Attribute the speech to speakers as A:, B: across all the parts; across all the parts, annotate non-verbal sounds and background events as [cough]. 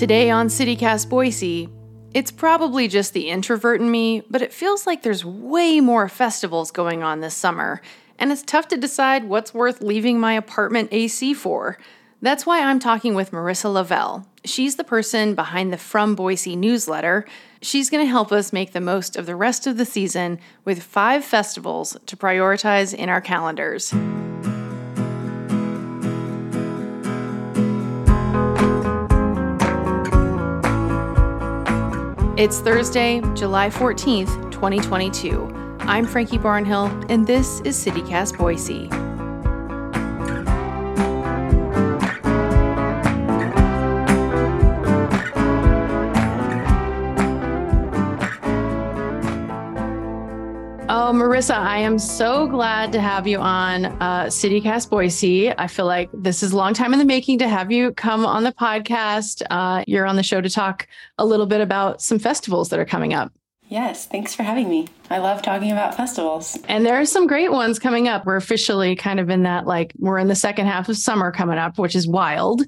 A: Today on CityCast Boise, it's probably just the introvert in me, but it feels like there's way more festivals going on this summer, and it's tough to decide what's worth leaving my apartment AC for. That's why I'm talking with Marissa Lovell. She's the person behind the From Boise newsletter. She's going to help us make the most of the rest of the season with five festivals to prioritize in our calendars. It's Thursday, July 14th, 2022. I'm Frankie Barnhill, and this is CityCast Boise. Marissa, I am so glad to have you on uh, CityCast Boise. I feel like this is a long time in the making to have you come on the podcast. Uh, you're on the show to talk a little bit about some festivals that are coming up.
B: Yes, thanks for having me. I love talking about festivals.
A: And there are some great ones coming up. We're officially kind of in that, like, we're in the second half of summer coming up, which is wild.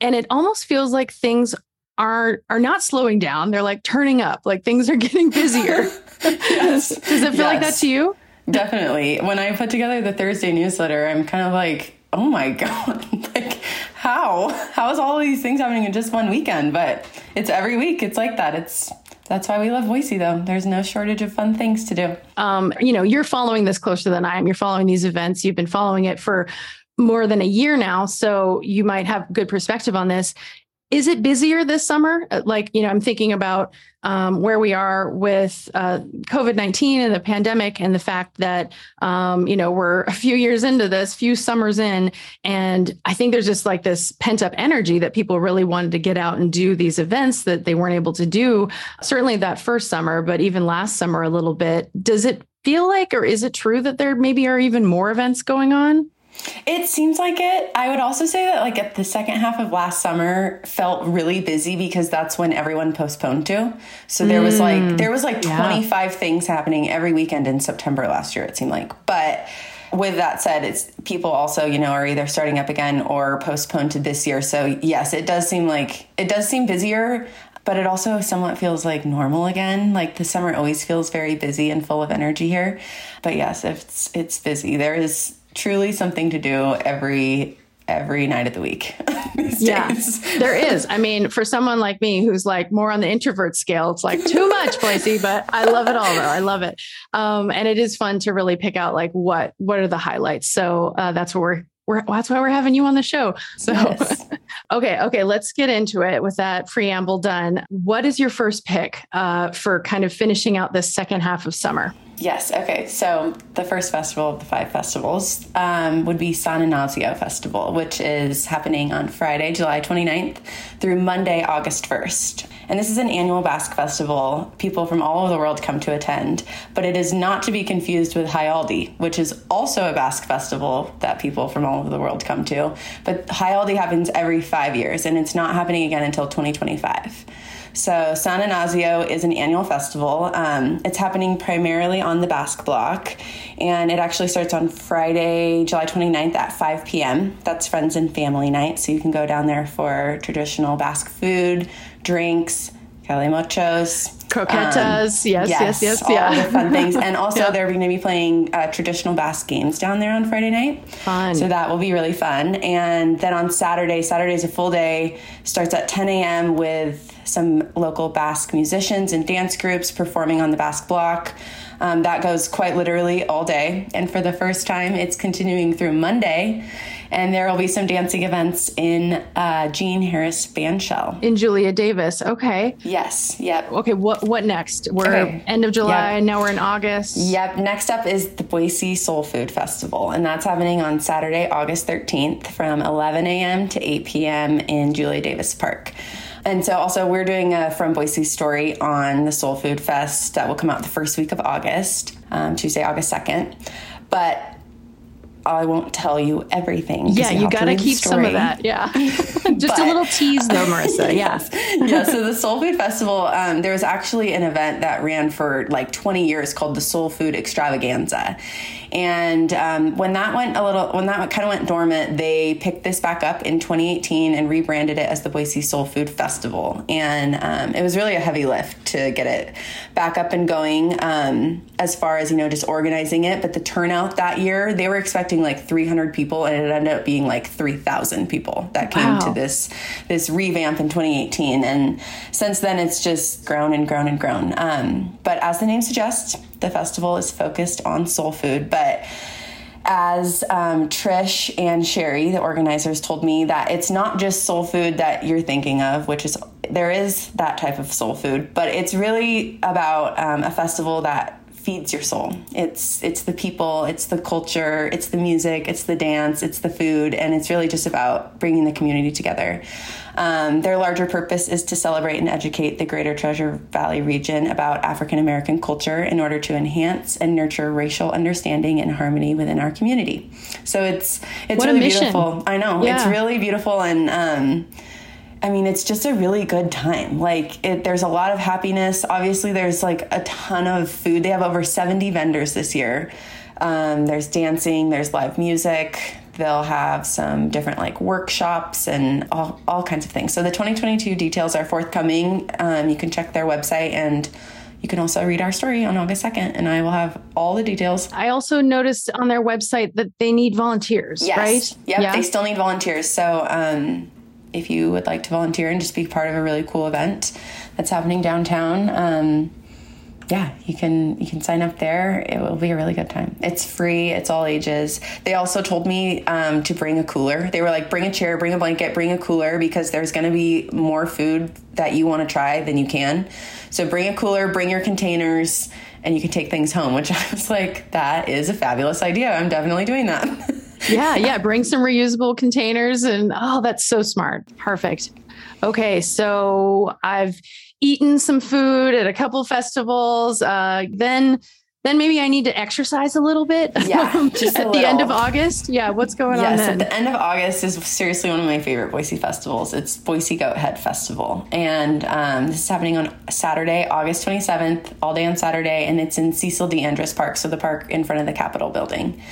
A: And it almost feels like things are are not slowing down. They're like turning up. Like things are [laughs] getting busier. [laughs] yes. [laughs] Does it feel yes. like that to you?
B: Definitely. When I put together the Thursday newsletter, I'm kind of like, oh my [laughs] God, like how? How is all these things happening in just one weekend? But it's every week. It's like that. It's that's why we love Boise, though. There's no shortage of fun things to do.
A: Um, you know, you're following this closer than I am. You're following these events. You've been following it for more than a year now, so you might have good perspective on this is it busier this summer? Uh, like, you know, I'm thinking about um, where we are with uh, COVID 19 and the pandemic, and the fact that, um, you know, we're a few years into this, few summers in. And I think there's just like this pent up energy that people really wanted to get out and do these events that they weren't able to do, certainly that first summer, but even last summer a little bit. Does it feel like, or is it true that there maybe are even more events going on?
B: It seems like it. I would also say that like at the second half of last summer felt really busy because that's when everyone postponed to. So there was like mm. there was like yeah. 25 things happening every weekend in September last year it seemed like. But with that said, it's people also, you know, are either starting up again or postponed to this year. So yes, it does seem like it does seem busier, but it also somewhat feels like normal again. Like the summer always feels very busy and full of energy here. But yes, it's it's busy. There is truly something to do every every night of the week. [laughs]
A: yeah, [laughs] there is. I mean, for someone like me who's like more on the introvert scale, it's like too much, Boise, [laughs] but I love it all though. I love it. Um, and it is fun to really pick out like what what are the highlights. So uh, that's what we're we're, that's why we're having you on the show. So, yes. okay, okay, let's get into it with that preamble done. What is your first pick uh, for kind of finishing out this second half of summer?
B: Yes. Okay. So the first festival of the five festivals um, would be San Inazio Festival, which is happening on Friday, July 29th through Monday, August 1st. And this is an annual Basque festival. People from all over the world come to attend, but it is not to be confused with Jaialdi, which is also a Basque festival that people from all over the world come to. But Jaialdi happens every five years, and it's not happening again until 2025. So, San Inazio is an annual festival. Um, it's happening primarily on the Basque Block, and it actually starts on Friday, July 29th at 5 p.m. That's friends and family night, so you can go down there for traditional Basque food, drinks, calimochos,
A: croquetas. Um, yes, yes, yes, yes,
B: all yeah. the fun things. And [laughs] also, yeah. they're going to be playing uh, traditional Basque games down there on Friday night.
A: Fun.
B: So that will be really fun. And then on Saturday, Saturday's a full day, starts at 10 a.m. with some local Basque musicians and dance groups performing on the Basque Block. Um, that goes quite literally all day. And for the first time, it's continuing through Monday. And there will be some dancing events in uh, Gene Harris Bandshell.
A: In Julia Davis. Okay.
B: Yes. Yep.
A: Okay. What What next? We're okay. end of July. Yep. Now we're in August.
B: Yep. Next up is the Boise Soul Food Festival, and that's happening on Saturday, August 13th from 11 a.m. to 8 p.m. in Julia Davis Park. And so, also, we're doing a From Boise story on the Soul Food Fest that will come out the first week of August, um, Tuesday, August 2nd. But I won't tell you everything.
A: Yeah, you, you got to keep some of that. Yeah. [laughs] [laughs] Just but, a little tease though, Marissa. [laughs] Yeah.
B: yes. yeah. So the Soul Food Festival, um, there was actually an event that ran for like 20 years called the Soul Food Extravaganza. And um, when that went a little, when that kind of went dormant, they picked this back up in 2018 and rebranded it as the Boise Soul Food Festival. And um, it was really a heavy lift to get it back up and going um, as far as, you know, just organizing it. But the turnout that year, they were expecting like 300 people and it ended up being like 3,000 people that came wow. to this, this revamp in 2018. And since then, it's just grown and grown and grown. Um, but as the name suggests, the festival is focused on soul food. But as um, Trish and Sherry, the organizers, told me that it's not just soul food that you're thinking of, which is there is that type of soul food, but it's really about um, a festival that feeds your soul. It's it's the people, it's the culture, it's the music, it's the dance, it's the food, and it's really just about bringing the community together. Um, their larger purpose is to celebrate and educate the Greater Treasure Valley region about African American culture in order to enhance and nurture racial understanding and harmony within our community. So it's it's
A: what
B: really beautiful. I know yeah. it's really beautiful and. Um, I mean, it's just a really good time. Like, it, there's a lot of happiness. Obviously, there's like a ton of food. They have over 70 vendors this year. Um, there's dancing, there's live music. They'll have some different like workshops and all, all kinds of things. So, the 2022 details are forthcoming. Um, you can check their website and you can also read our story on August 2nd, and I will have all the details.
A: I also noticed on their website that they need volunteers,
B: yes.
A: right?
B: Yep, yeah, they still need volunteers. So, um, if you would like to volunteer and just be part of a really cool event that's happening downtown, um, yeah, you can you can sign up there. It will be a really good time. It's free. It's all ages. They also told me um, to bring a cooler. They were like, bring a chair, bring a blanket, bring a cooler because there's going to be more food that you want to try than you can. So bring a cooler, bring your containers, and you can take things home. Which [laughs] I was like, that is a fabulous idea. I'm definitely doing that. [laughs]
A: yeah, yeah. Bring some reusable containers and oh, that's so smart. Perfect. Okay, so I've eaten some food at a couple festivals. Uh, then then maybe I need to exercise a little bit.
B: Yeah, [laughs]
A: just at the end of August. Yeah, what's going
B: yes,
A: on? Yes,
B: at the end of August is seriously one of my favorite Boise festivals. It's Boise Goat Head Festival, and um, this is happening on Saturday, August twenty seventh, all day on Saturday, and it's in Cecil D. Andrus Park, so the park in front of the Capitol building,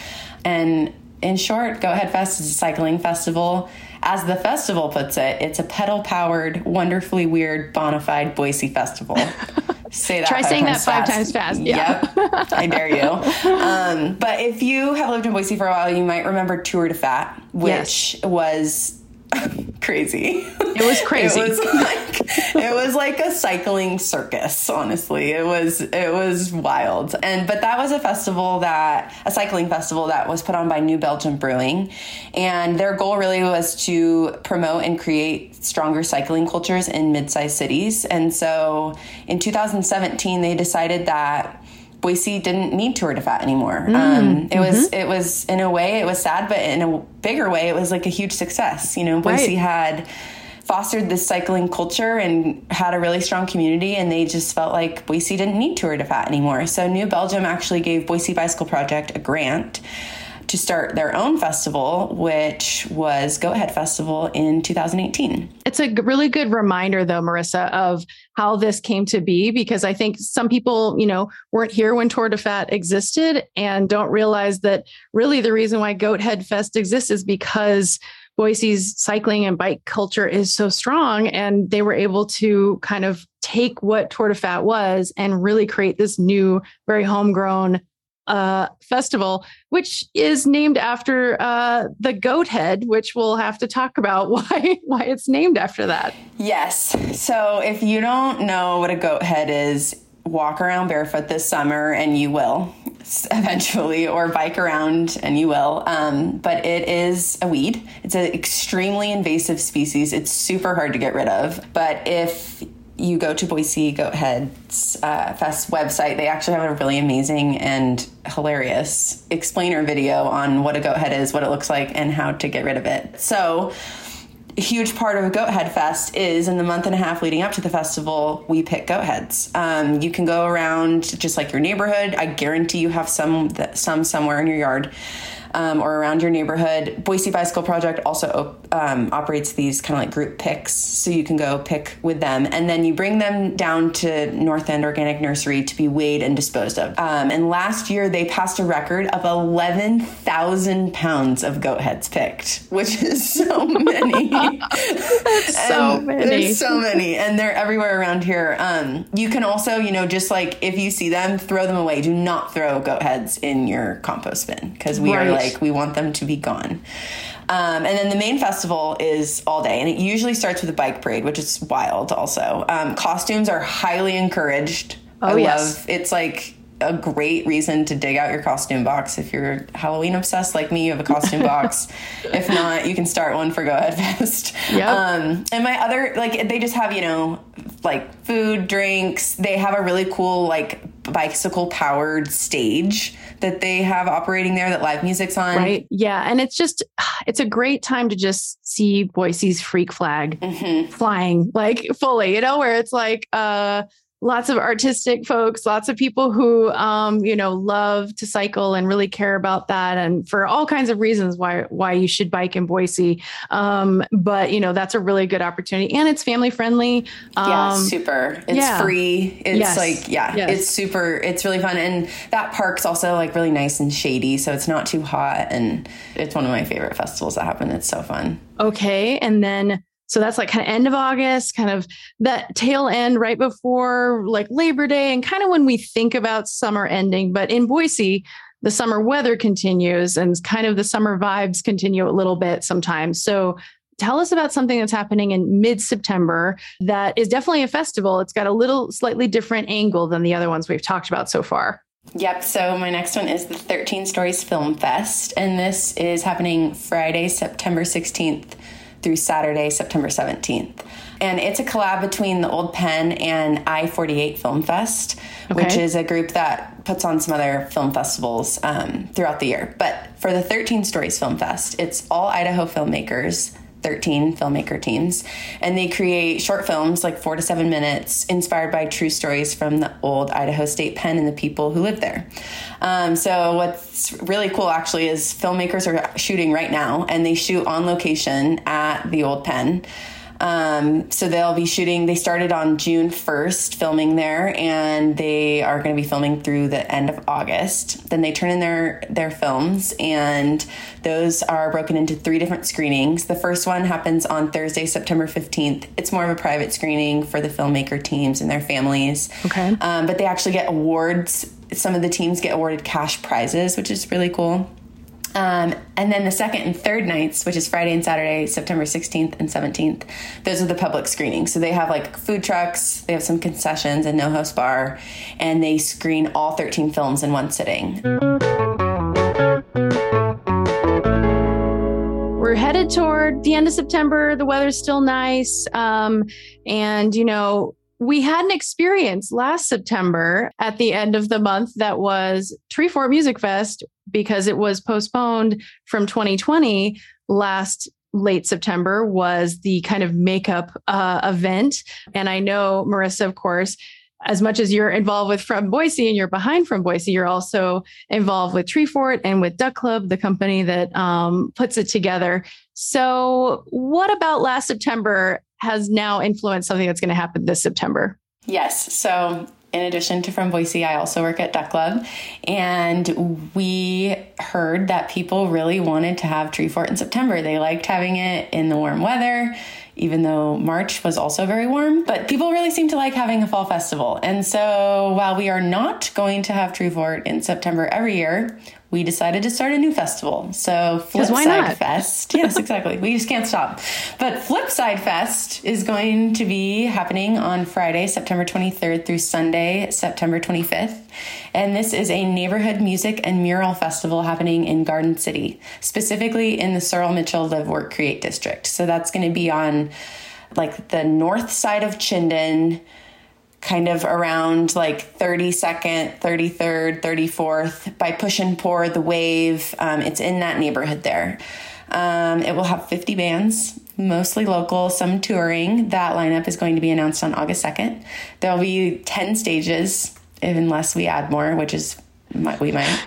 B: and in short, Goat Head Fest is a cycling festival. As the festival puts it, it's a pedal powered, wonderfully weird, bona fide Boise festival. [laughs] Say that.
A: Try saying that five
B: fast.
A: times fast. Yeah.
B: Yep. I dare you. [laughs] Um, but if you have lived in Boise for a while, you might remember Tour de Fat, which yes. was [laughs] crazy.
A: It was [laughs] crazy.
B: it was like it was like a cycling circus, honestly. It was it was wild. And but that was a festival that a cycling festival that was put on by New Belgium Brewing. And their goal really was to promote and create stronger cycling cultures in mid-sized cities. And so in 2017 they decided that Boise didn't need Tour de Fat anymore. Mm, um, it mm-hmm. was it was in a way it was sad, but in a bigger way it was like a huge success. You know, Boise right. had fostered this cycling culture and had a really strong community and they just felt like Boise didn't need Tour de Fat anymore. So New Belgium actually gave Boise Bicycle Project a grant to start their own festival, which was Goat Head Festival in 2018.
A: It's a really good reminder, though, Marissa, of how this came to be, because I think some people, you know, weren't here when Tour de Fat existed and don't realize that really the reason why Goat Head Fest exists is because Boise's cycling and bike culture is so strong. And they were able to kind of take what Tour de Fat was and really create this new, very homegrown uh, festival, which is named after uh, the goat head, which we'll have to talk about [laughs] why why it's named after that.
B: Yes. So if you don't know what a goat head is, walk around barefoot this summer and you will [laughs] eventually or bike around and you will um, but it is a weed it's an extremely invasive species it's super hard to get rid of but if you go to Boise Goat Head's uh, Fest website, they actually have a really amazing and hilarious explainer video on what a goat head is, what it looks like, and how to get rid of it. So, a huge part of a Goat Head Fest is in the month and a half leading up to the festival, we pick goat heads. Um, you can go around just like your neighborhood. I guarantee you have some some somewhere in your yard um, or around your neighborhood. Boise Bicycle Project also um, operates these kind of like group picks, so you can go pick with them, and then you bring them down to North End Organic Nursery to be weighed and disposed of. Um, and last year they passed a record of 11,000 pounds of goat heads picked, which is [laughs] so many.
A: so many.
B: There's so many, and they're everywhere around here. Um, you can also, you know, just like if you see them, throw them away. Do not throw goat heads in your compost bin because we right. are like we want them to be gone. Um, and then the main festival is all day, and it usually starts with a bike parade, which is wild. Also, um, costumes are highly encouraged.
A: Oh I yes,
B: love, it's like a great reason to dig out your costume box. If you're Halloween obsessed like me, you have a costume [laughs] box. If not, you can start one for Goat Head Fest.
A: Yeah.
B: Um, and my other, like, they just have, you know, like food, drinks. They have a really cool, like, bicycle powered stage that they have operating there that live music's on.
A: Right. Yeah. And it's just, [sighs] it's a great time to just see Boise's freak flag mm-hmm. flying like fully, you know, where it's like, uh, lots of artistic folks, lots of people who, um, you know, love to cycle and really care about that, and for all kinds of reasons why why you should bike in Boise. Um, but you know, that's a really good opportunity, and it's family friendly.
B: Um, yeah, super. It's yeah. free. It's yes. like yeah, yes. it's super. It's really fun, and that park's also like really nice and shady, so it's not too hot, and it's one of my favorite festivals that happen. It's so fun.
A: Okay, and then so that's like kind of end of August, kind of that tail end right before like Labor Day, and kind of when we think about summer ending. But in Boise, the summer weather continues and kind of the summer vibes continue a little bit sometimes. So tell us about something that's happening in mid September that is definitely a festival. It's got a little slightly different angle than the other ones we've talked about so far.
B: Yep. So my next one is the 13 Stories Film Fest, and this is happening Friday, September 16th through Saturday, September 17th. And it's a collab between the Old Pen and I 48 Film Fest, okay. which is a group that puts on some other film festivals um, throughout the year. But for the 13 Stories Film Fest, it's all Idaho filmmakers 13 filmmaker teams, and they create short films like four to seven minutes inspired by true stories from the old Idaho State Pen and the people who live there. Um, so, what's really cool actually is filmmakers are shooting right now, and they shoot on location at the old pen. Um, so they'll be shooting. They started on June 1st filming there, and they are going to be filming through the end of August. Then they turn in their their films, and those are broken into three different screenings. The first one happens on Thursday, September 15th. It's more of a private screening for the filmmaker teams and their families.
A: Okay.
B: Um, but they actually get awards. Some of the teams get awarded cash prizes, which is really cool. Um, and then the second and third nights, which is Friday and Saturday, September 16th and 17th, those are the public screenings. So they have like food trucks, they have some concessions and no host bar, and they screen all 13 films in one sitting.
A: We're headed toward the end of September. The weather's still nice. Um, and, you know, we had an experience last September at the end of the month that was Treefort Music Fest because it was postponed from 2020 last late September was the kind of makeup uh, event. And I know, Marissa, of course, as much as you're involved with From Boise and you're behind From Boise, you're also involved with Treefort and with Duck Club, the company that um, puts it together. So, what about last September has now influenced something that's going to happen this September?
B: Yes. So, in addition to From Boise, I also work at Duck Club. And we heard that people really wanted to have Treefort in September. They liked having it in the warm weather even though March was also very warm. But people really seem to like having a fall festival. And so while we are not going to have Treefort in September every year, we decided to start a new festival. So Flipside Fest. [laughs] yes, exactly. We just can't stop. But Flipside Fest is going to be happening on Friday, September 23rd through Sunday, September 25th. And this is a neighborhood music and mural festival happening in Garden City, specifically in the Surel Mitchell Live Work Create District. So that's going to be on like the north side of Chinden kind of around like 32nd, 33rd, 34th by Push and Pour, The Wave. Um, it's in that neighborhood there. Um, it will have 50 bands, mostly local, some touring. That lineup is going to be announced on August 2nd. There'll be 10 stages, unless we add more, which is we might.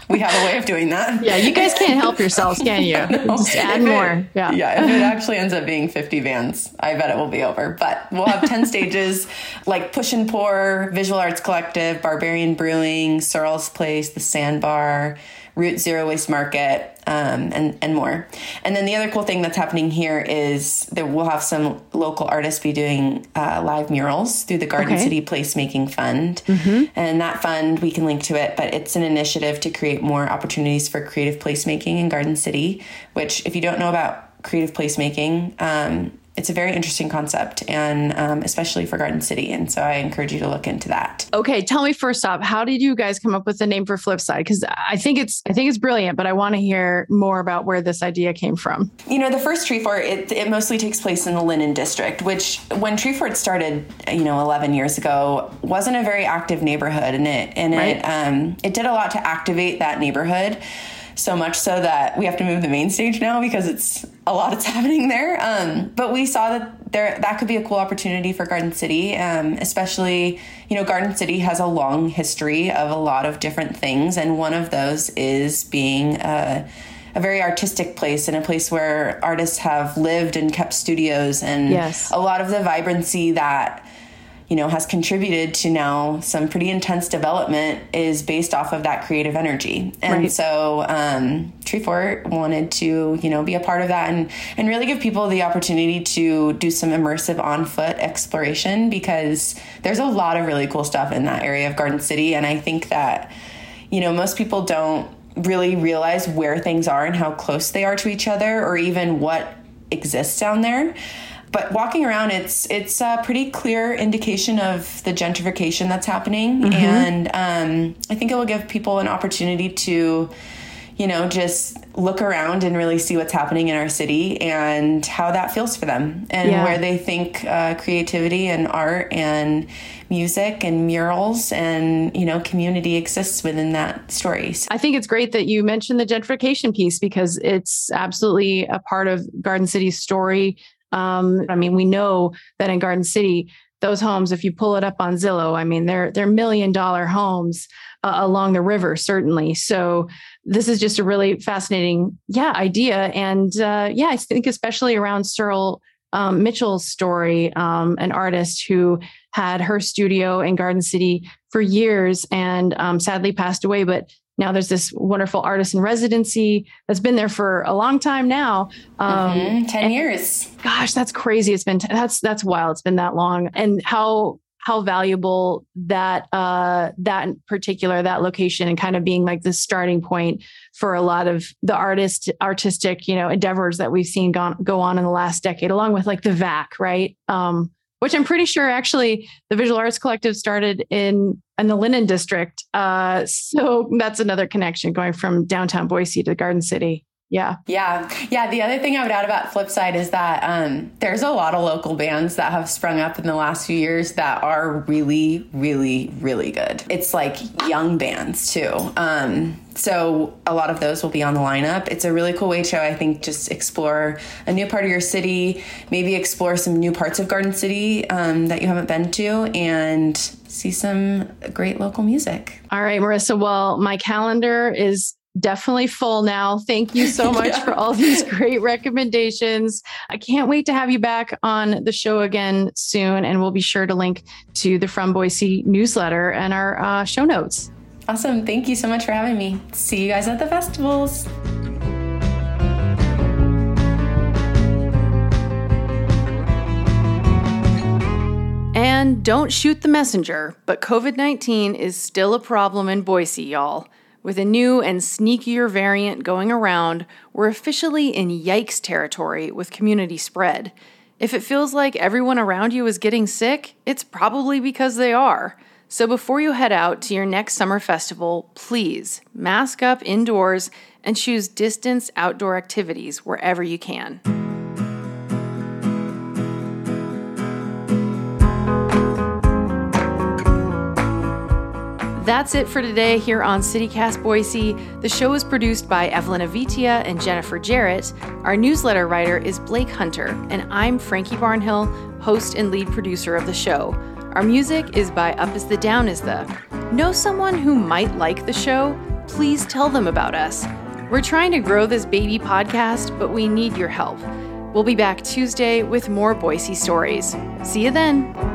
B: [laughs] we have a way of doing that.
A: Yeah, you guys can't help yourselves, can you? [laughs] no. Just add if more.
B: Yeah. Yeah. If it actually ends up being 50 vans, I bet it will be over. But we'll have 10 stages like Push and Pour, Visual Arts Collective, Barbarian Brewing, Surel's Place, The Sandbar, Route Zero Waste Market, um, and and more. And then the other cool thing that's happening here is that we'll have some local artists be doing uh, live murals through the Garden okay. City Placemaking Fund, mm-hmm. and that fund we can link to it. But it's an initiative to create more opportunities for creative placemaking in Garden City. Which, if you don't know about creative placemaking, um, it's a very interesting concept and um, especially for garden city and so i encourage you to look into that.
A: Okay tell me first off how did you guys come up with the name for flipside? Because i think it's i think it's brilliant but i want to hear more about where this idea came from.
B: You know the first treefort it, it mostly takes place in the linden district which when treefort started you know 11 years ago wasn't a very active neighborhood and it and right. it um, it did a lot to activate that neighborhood so much so that we have to move the main stage now because it's a lot that's [laughs] happening there. Um, but we saw that there that could be a cool opportunity for Garden City, um, especially you know Garden City has a long history of a lot of different things, and one of those is being a, a very artistic place and a place where artists have lived and kept studios, and yes. a lot of the vibrancy that you know has contributed to now some pretty intense development is based off of that creative energy. And right. so um, treefort wanted to you know be a part of that and and really give people the opportunity to do some immersive on foot exploration because there's a lot of really cool stuff in that area of garden city. And i think that you know most people don't really realize where things are and how close they are to each other or even what exists down there but walking around, it's it's a pretty clear indication of the gentrification that's happening, mm-hmm. and um, I think it will give people an opportunity to, you know, just look around and really see what's happening in our city and how that feels for them, and yeah. where they think uh, creativity and art and music and murals and you know community exists within that story.
A: I think it's great that you mentioned the gentrification piece because it's absolutely a part of Garden City's story um, I mean, we know that in Garden City, those homes, if you pull it up on Zillow, I mean, they're they're million dollar homes uh, along the river, certainly. So this is just a really fascinating, yeah, idea, and uh, yeah, I think especially around Surel um, Mitchell's story, um, an artist who had her studio in Garden City for years and um, sadly passed away, but now there's this wonderful artist in residency that's been there for a long time now
B: um, mm-hmm. 10 years.
A: gosh that's crazy. It's been t- that's that's wild. It's been that long. And how how valuable that uh that in particular that location and kind of being like the starting point for a lot of the artist artistic you know endeavors that we've seen go, go on in the last decade along with like the vac right? Um which I'm pretty sure actually the Visual Arts Collective started in in the Linden District. Uh, so [laughs] that's another connection going from downtown Boise to Garden City. Yeah.
B: Yeah. Yeah. The other thing I would add about Flipside is that um, there's a lot of local bands that have sprung up in the last few years that are really, really, really good. It's like young bands too. Um, so a lot of those will be on the lineup. It's a really cool way to, I think, just explore a new part of your city, maybe explore some new parts of Garden City um, that you haven't been to, and see some great local music.
A: All right, Marissa. Well, my calendar is definitely full now. Thank you so [laughs] much yeah. for all these great recommendations. I can't wait to have you back on the show again soon, and we'll be sure to link to the From Boise newsletter and our uh, show notes.
B: Awesome. Thank you so much for having me. See you guys at the festivals.
A: And don't shoot the messenger, but COVID 19 is still a problem in Boise, y'all. With a new and sneakier variant going around, we're officially in yikes territory with community spread. If it feels like everyone around you is getting sick, it's probably because they are. So before you head out to your next summer festival, please mask up indoors and choose distance outdoor activities wherever you can. That's it for today here on CityCast Boise. The show is produced by Evelyn Avitia and Jennifer Jarrett. Our newsletter writer is Blake Hunter, and I'm Frankie Barnhill, host and lead producer of the show. Our music is by Up Is the Down Is the. Know someone who might like the show? Please tell them about us. We're trying to grow this baby podcast, but we need your help. We'll be back Tuesday with more Boise stories. See you then.